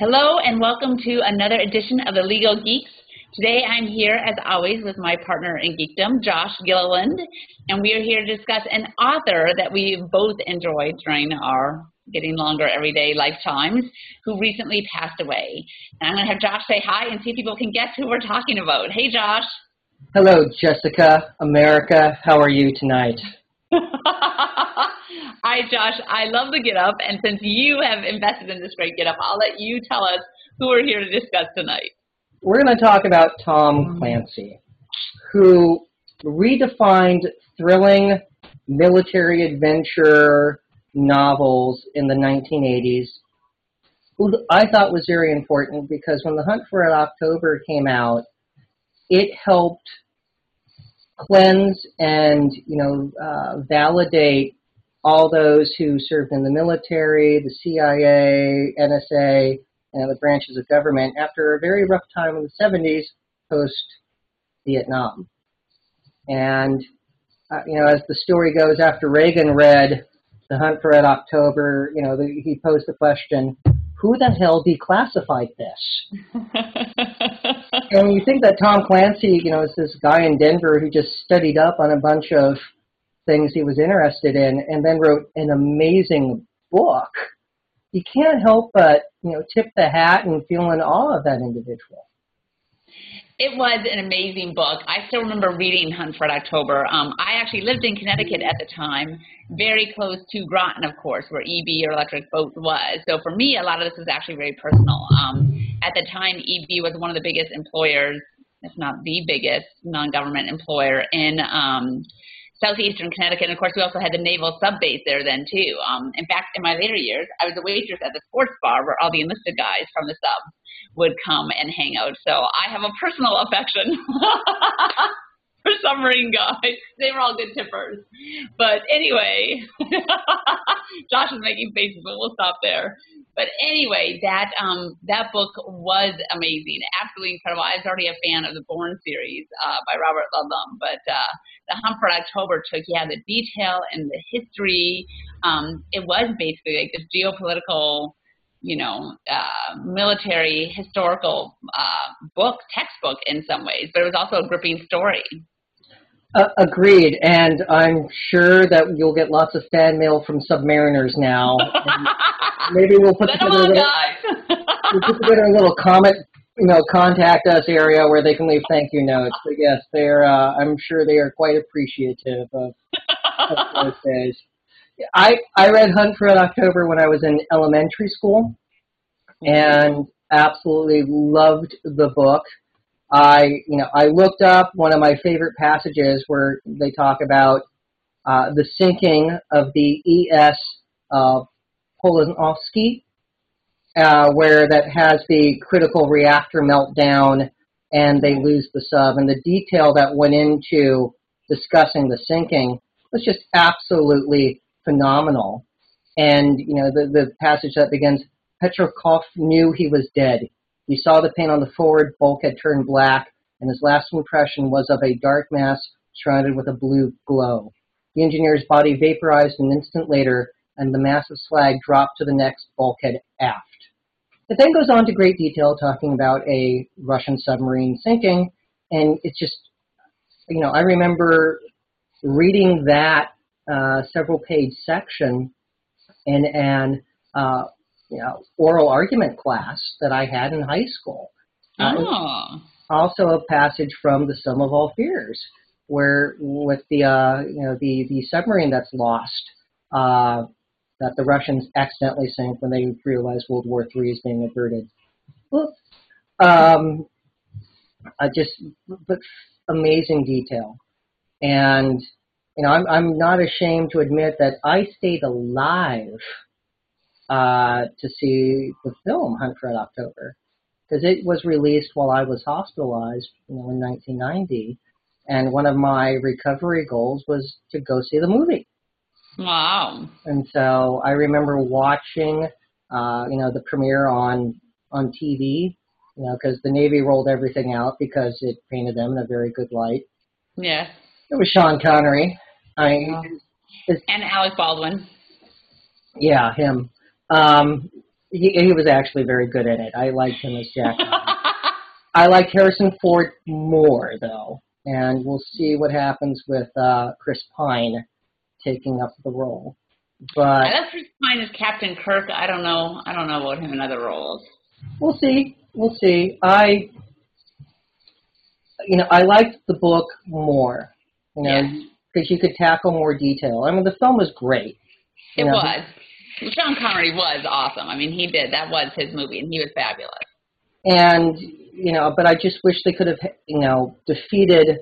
Hello and welcome to another edition of the Legal Geeks. Today I'm here as always with my partner in geekdom, Josh Gilliland, and we are here to discuss an author that we both enjoyed during our getting longer everyday lifetimes who recently passed away. And I'm going to have Josh say hi and see if people can guess who we're talking about. Hey Josh. Hello Jessica, America, how are you tonight? Hi, Josh. I love the Get Up, and since you have invested in this great Get Up, I'll let you tell us who we're here to discuss tonight. We're going to talk about Tom Clancy, who redefined thrilling military adventure novels in the 1980s. Who I thought was very important because when The Hunt for Red October came out, it helped cleanse and you know uh, validate all those who served in the military, the CIA, NSA, and other branches of government after a very rough time in the 70s post Vietnam. And, uh, you know, as the story goes, after Reagan read The Hunt for Red October, you know, the, he posed the question, who the hell declassified this? and you think that Tom Clancy, you know, is this guy in Denver who just studied up on a bunch of things he was interested in and then wrote an amazing book, you can't help but, you know, tip the hat and feel in awe of that individual. It was an amazing book. I still remember reading Hunt for October. Um, I actually lived in Connecticut at the time, very close to Groton, of course, where EB or Electric Boat was. So for me, a lot of this was actually very personal. Um, at the time, EB was one of the biggest employers, if not the biggest non-government employer in um, southeastern Connecticut. And of course, we also had the naval sub base there then too. Um, in fact, in my later years, I was a waitress at the sports bar where all the enlisted guys from the sub would come and hang out. So I have a personal affection for submarine guys. They were all good tippers. But anyway, Josh is making faces, but we'll stop there. But anyway, that um, that book was amazing, absolutely incredible. I was already a fan of the Bourne series uh, by Robert Ludlum, but uh, the Hunt for October took yeah the detail and the history. Um, it was basically like this geopolitical, you know, uh, military historical uh, book textbook in some ways, but it was also a gripping story. Uh, agreed, and I'm sure that you'll get lots of fan mail from submariners now. maybe we'll put together a little, we'll put together a little comment, you know, contact us area where they can leave thank you notes. But yes, they're. Uh, I'm sure they are quite appreciative of, of those days. I I read Hunt for Red October when I was in elementary school, and absolutely loved the book. I, you know, I looked up one of my favorite passages where they talk about uh, the sinking of the ES uh, Politovskiy, uh, where that has the critical reactor meltdown and they lose the sub. And the detail that went into discussing the sinking was just absolutely phenomenal. And, you know, the, the passage that begins, Petrakov knew he was dead. He saw the paint on the forward bulkhead turn black, and his last impression was of a dark mass surrounded with a blue glow. The engineer's body vaporized an instant later, and the massive slag dropped to the next bulkhead aft. It then goes on to great detail talking about a Russian submarine sinking, and it's just, you know, I remember reading that uh, several page section in an uh, you know, oral argument class that I had in high school. Oh. also a passage from The Sum of All Fears, where with the uh, you know the the submarine that's lost, uh, that the Russians accidentally sank when they realized World War III is being averted. Um, I just but amazing detail, and you know I'm I'm not ashamed to admit that I stayed alive uh, to see the film Hunt for Red October because it was released while I was hospitalized, you know, in 1990, and one of my recovery goals was to go see the movie. Wow! And so I remember watching, uh, you know, the premiere on on TV, you know, because the Navy rolled everything out because it painted them in a very good light. Yeah. It was Sean Connery. I. Wow. And Alec Baldwin. Yeah, him. Um, he, he was actually very good in it. I liked him as Jack. I liked Harrison Ford more though, and we'll see what happens with uh, Chris Pine taking up the role. But Chris Pine as Captain Kirk. I don't know. I don't know about him in other roles. We'll see. We'll see. I, you know, I liked the book more. You know, because you could tackle more detail. I mean, the film was great. It know. was. Sean Connery was awesome. I mean, he did. That was his movie, and he was fabulous. And you know, but I just wish they could have, you know, defeated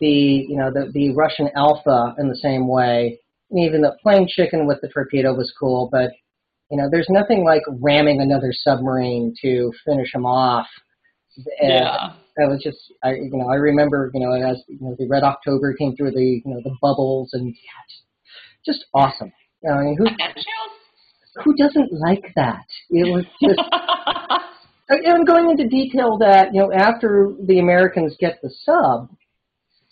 the, you know, the the Russian Alpha in the same way. And even the playing chicken with the torpedo was cool, but you know, there's nothing like ramming another submarine to finish them off. And yeah. That was just, I, you know, I remember, you know, as you know, the Red October came through the, you know, the bubbles and yeah, just, just awesome. I mean, who, who doesn't like that? It was just. I'm going into detail that you know after the Americans get the sub,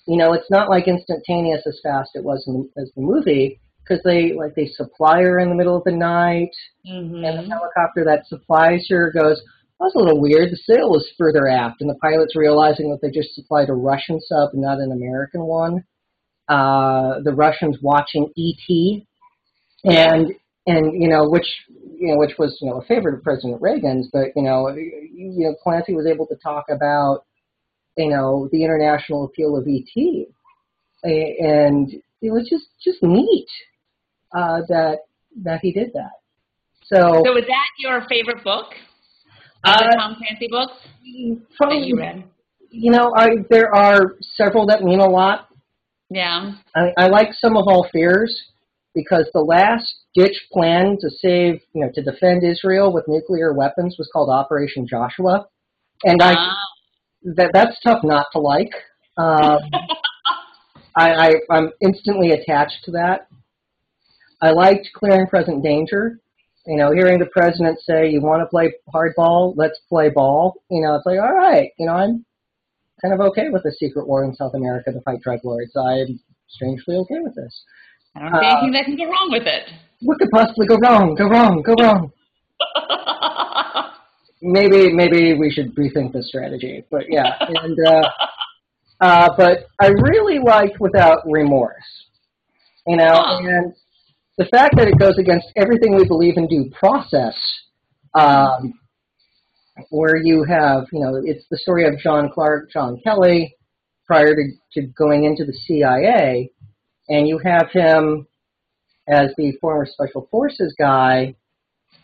you know it's not like instantaneous as fast it was in, as the movie because they like they supply her in the middle of the night, mm-hmm. and the helicopter that supplies her goes. That's a little weird. The sail was further aft, and the pilot's realizing that they just supplied a Russian sub, not an American one. Uh, the Russians watching E.T. and and you know which you know which was you know a favorite of President Reagan's, but you know you know Clancy was able to talk about you know the international appeal of ET, and it was just just neat uh, that that he did that. So so was that your favorite book? Uh, the Tom Clancy books probably, that you read? You know, I there are several that mean a lot. Yeah. I, I like Sum of All Fears because the last ditch plan to save, you know, to defend Israel with nuclear weapons was called Operation Joshua, and I ah. That that's tough not to like. Um, I, I I'm instantly attached to that. I liked Clear and Present Danger. You know, hearing the president say, "You want to play hardball? Let's play ball." You know, it's like, all right. You know, I'm kind of okay with the secret war in South America to fight drug lords. I'm strangely okay with this. I don't see uh, anything that can go wrong with it. What could possibly go wrong? Go wrong? Go wrong? Maybe maybe we should rethink this strategy. But yeah, and uh, uh, but I really liked Without Remorse. You know, huh. and the fact that it goes against everything we believe in due process, um, where you have, you know, it's the story of John Clark, John Kelly, prior to, to going into the CIA, and you have him as the former special forces guy,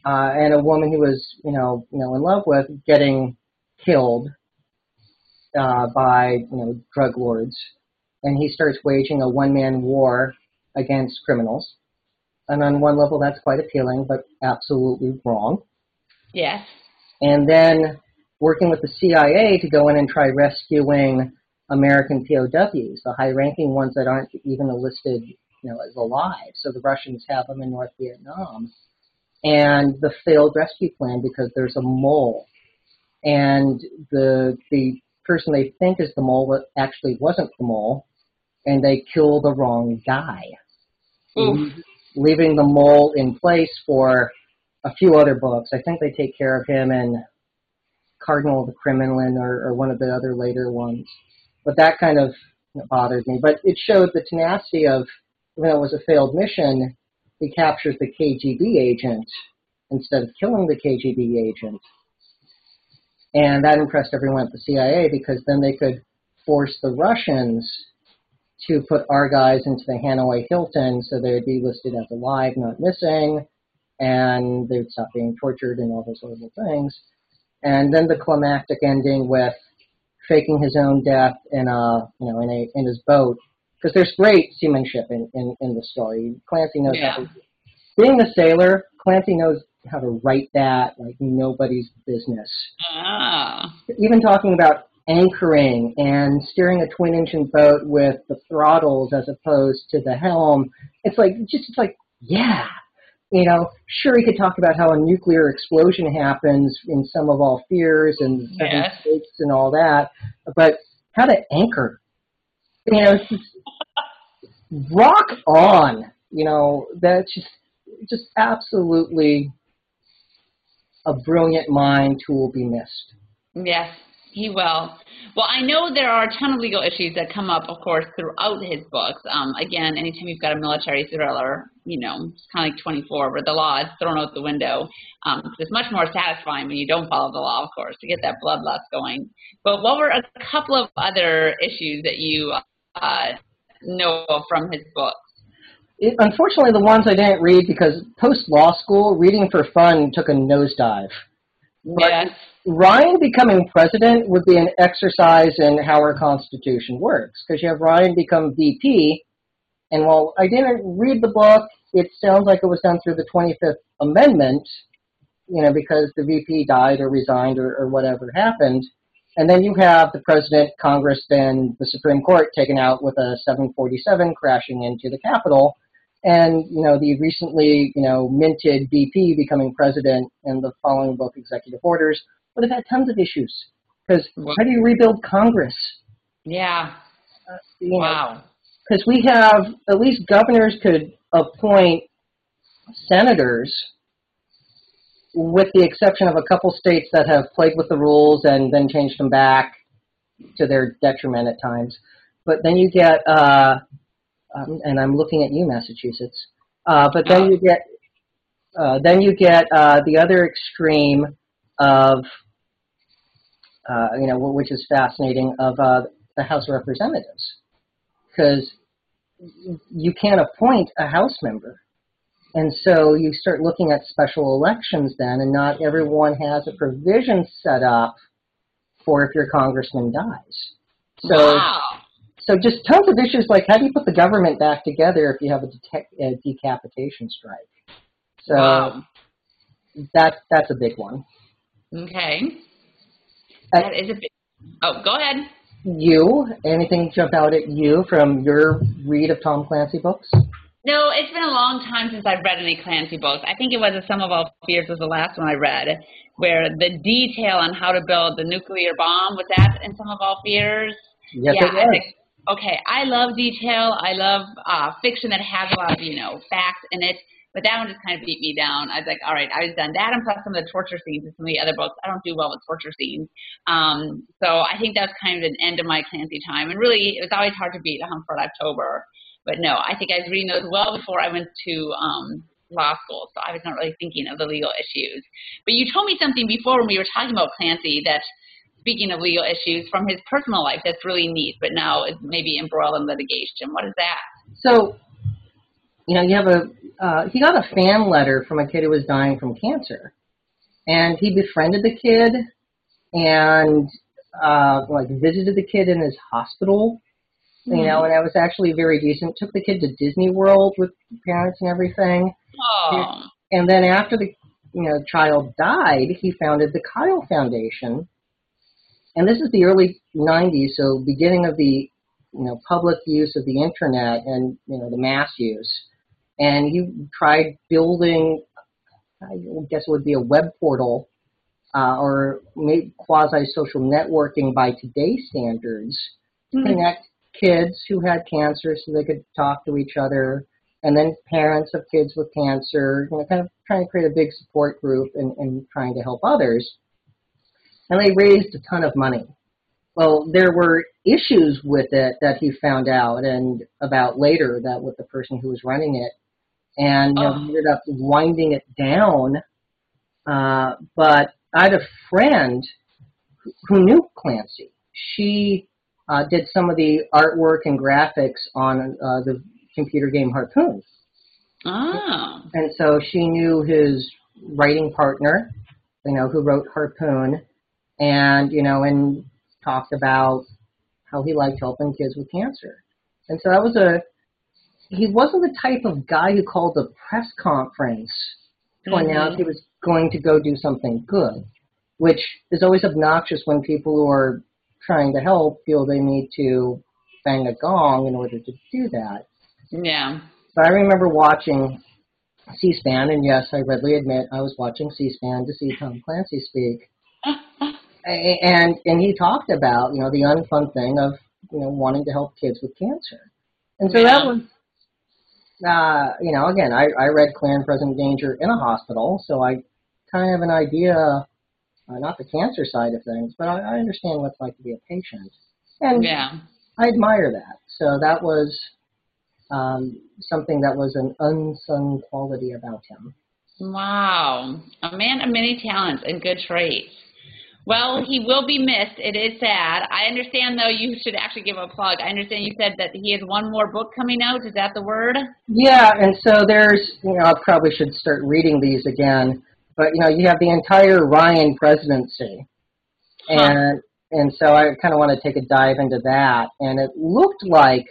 uh, and a woman he was, you know, you know, in love with getting killed uh, by, you know, drug lords, and he starts waging a one-man war against criminals. And on one level, that's quite appealing, but absolutely wrong. Yes. And then working with the CIA to go in and try rescuing American POWs, the high-ranking ones that aren't even listed, you know, as alive. So the Russians have them in North Vietnam, and the failed rescue plan because there's a mole, and the the person they think is the mole actually wasn't the mole, and they kill the wrong guy, Oof. leaving the mole in place for a few other books. I think they take care of him in Cardinal the Kremlin or, or one of the other later ones. But that kind of bothered me. But it showed the tenacity of, even though it was a failed mission, he captures the KGB agent instead of killing the KGB agent. And that impressed everyone at the CIA because then they could force the Russians to put our guys into the Hanoi Hilton so they would be listed as alive, not missing, and they would stop being tortured and all those horrible things. And then the climactic ending with faking his own death in a you know in a in his boat because there's great seamanship in, in, in the story. Clancy knows yeah. how to, being a sailor, Clancy knows how to write that like nobody's business. Ah. Even talking about anchoring and steering a twin engine boat with the throttles as opposed to the helm, it's like just it's like yeah, you know, sure he could talk about how a nuclear explosion happens in Sum of All Fears and seven yes. states and all that, but how to anchor, you know, rock on, you know, that's just just absolutely a brilliant mind who will be missed. Yes, he will. Well, I know there are a ton of legal issues that come up, of course, throughout his books. Um, again, anytime you've got a military thriller, you know, it's kind of like 24, where the law is thrown out the window. Um, it's much more satisfying when you don't follow the law, of course, to get that bloodlust going. But what were a couple of other issues that you uh, know from his books? It, unfortunately, the ones I didn't read because post law school, reading for fun took a nosedive. But yes. Ryan becoming president would be an exercise in how our Constitution works because you have Ryan become VP, and while I didn't read the book, it sounds like it was done through the 25th Amendment, you know, because the VP died or resigned or, or whatever happened. And then you have the president, Congress, then the Supreme Court taken out with a 747 crashing into the Capitol and you know the recently you know minted VP becoming president and the following book executive orders would have had tons of issues because how do you rebuild Congress? Yeah. Uh, wow. Because we have at least governors could appoint senators, with the exception of a couple states that have played with the rules and then changed them back to their detriment at times. But then you get uh, um, and I'm looking at you, Massachusetts. Uh, but then you get uh, then you get uh, the other extreme of uh, you know which is fascinating of uh, the House of Representatives because you can't appoint a House member. And so you start looking at special elections then, and not everyone has a provision set up for if your congressman dies. So wow. So just tons of issues like how do you put the government back together if you have a, a decapitation strike? So wow. that that's a big one. Okay. Uh, that is a big. Oh, go ahead. You anything jump out at you from your read of Tom Clancy books? No, it's been a long time since I've read any Clancy books. I think it was a Sum of All Fears was the last one I read, where the detail on how to build the nuclear bomb was that in Sum of All Fears. Yes, yeah, it was. I think okay, I love detail. I love uh, fiction that has a lot of, you know, facts in it. But that one just kind of beat me down. I was like, all right, I was done that and plus some of the torture scenes in some of the other books. I don't do well with torture scenes. Um, so I think that's kind of an end of my Clancy time. And really, it was always hard to beat a Hunt for October. But no, I think I was reading those well before I went to um, law school. So I was not really thinking of the legal issues. But you told me something before when we were talking about Clancy that – speaking of legal issues from his personal life that's really neat, but now is maybe embroiled in litigation. What is that? So, you know, you have a uh, he got a fan letter from a kid who was dying from cancer, and he befriended the kid and uh, like visited the kid in his hospital. Mm-hmm. You know, and that was actually very decent. Took the kid to Disney World with parents and everything. Oh. And then after the you know child died, he founded the Kyle Foundation, and this is the early 90s, so beginning of the you know public use of the internet and you know the mass use. And he tried building, I guess it would be a web portal uh, or maybe quasi social networking by today's standards mm-hmm. to connect kids who had cancer so they could talk to each other, and then parents of kids with cancer, you know, kind of trying to create a big support group and, and trying to help others and they raised a ton of money. Well, there were issues with it that he found out and about later that with the person who was running it, and you know, oh. ended up winding it down. Uh, but I had a friend who knew Clancy. She uh, did some of the artwork and graphics on uh, the computer game Harpoon. Oh. And so she knew his writing partner, you know, who wrote Harpoon and you know, and talked about how he liked helping kids with cancer. And so that was a he wasn't the type of guy who called a press conference to mm-hmm. announce he was going to go do something good, which is always obnoxious when people who are trying to help feel they need to bang a gong in order to do that. Yeah. But I remember watching C-SPAN, and yes, I readily admit I was watching C-SPAN to see Tom Clancy speak. and and he talked about you know the unfun thing of you know wanting to help kids with cancer, and so yeah. that was uh, you know again I I read Clear and Present Danger in a hospital, so I kind of have an idea, uh, not the cancer side of things, but I, I understand what it's like to be a patient. And yeah. I admire that. So that was um, something that was an unsung quality about him. Wow. A man of many talents and good traits. Well, he will be missed. It is sad. I understand, though, you should actually give a plug. I understand you said that he has one more book coming out. Is that the word? Yeah, and so there's, you know, I probably should start reading these again. But, you know, you have the entire Ryan presidency. Huh. And and so I kind of want to take a dive into that. And it looked like,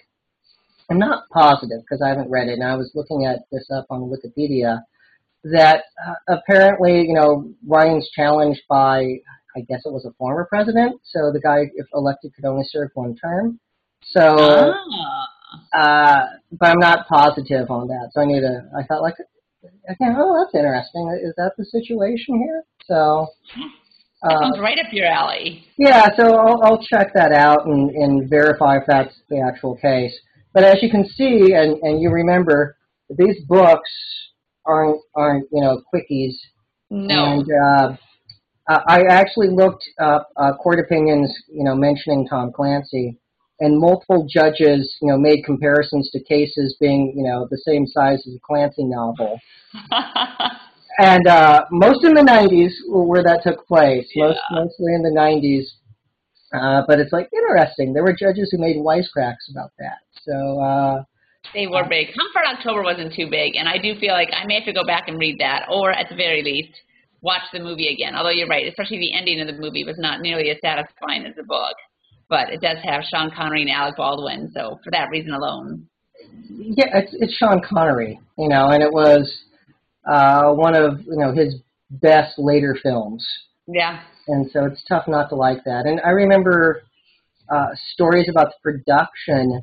I'm not positive because I haven't read it, and I was looking at this up on Wikipedia, that uh, apparently, you know, Ryan's challenged by I guess it was a former president. So the guy, if elected, could only serve one term. So, ah. uh, but I'm not positive on that. So I need to. I thought like, okay, oh, that's interesting. Is that the situation here? So. That sounds uh, right up your alley. Yeah, so I'll, I'll check that out and, and verify if that's the actual case. But as you can see, and, and you remember, these books aren't aren't you know quickies. No. And uh, uh, I actually looked up uh, court opinions, you know, mentioning Tom Clancy, and multiple judges, you know, made comparisons to cases being, you know, the same size as a Clancy novel. and uh, most in the 90s where that took place, yeah. most mostly in the 90s. Uh, but it's like interesting. There were judges who made wisecracks about that. So uh, they were big. Hunt for October wasn't too big, and I do feel like I may have to go back and read that, or at the very least, watch the movie again. Although you're right, especially the ending of the movie was not nearly as satisfying as the book. But it does have Sean Connery and Alec Baldwin, so for that reason alone. Yeah, it's, it's Sean Connery, you know, and it was uh, one of you know his best later films. Yeah. And so it's tough not to like that. And I remember uh, stories about the production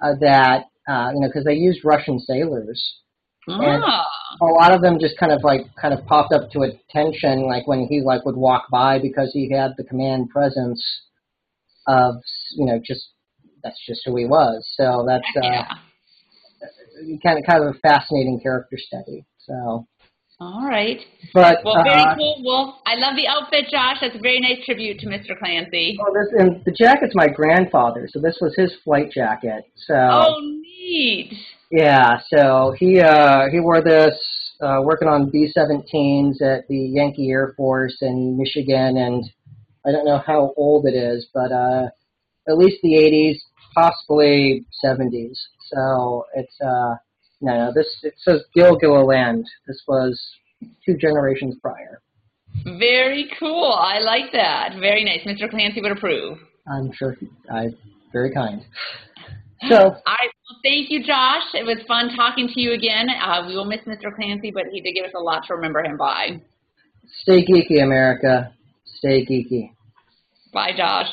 uh, that uh, you know because they used Russian sailors and ah. a lot of them just kind of like kind of popped up to attention, like when he like would walk by because he had the command presence of you know just that's just who he was. So that's uh, yeah. kind of kind of a fascinating character study. So. All right. But well, very uh, cool. Well, I love the outfit, Josh. That's a very nice tribute to Mr. Clancy. Oh, this and the jacket's my grandfather, so this was his flight jacket. So. Oh, neat. Yeah, so he uh, he wore this uh, working on B-17s at the Yankee Air Force in Michigan, and I don't know how old it is, but uh, at least the 80s, possibly 70s. So it's uh, no, no, this it says Gilgilliland. This was two generations prior. Very cool. I like that. Very nice. Mr. Clancy would approve. I'm sure. I very kind. So, all right. Well, thank you, Josh. It was fun talking to you again. Uh, we will miss Mr. Clancy, but he did give us a lot to remember him by. Stay geeky, America. Stay geeky. Bye, Josh.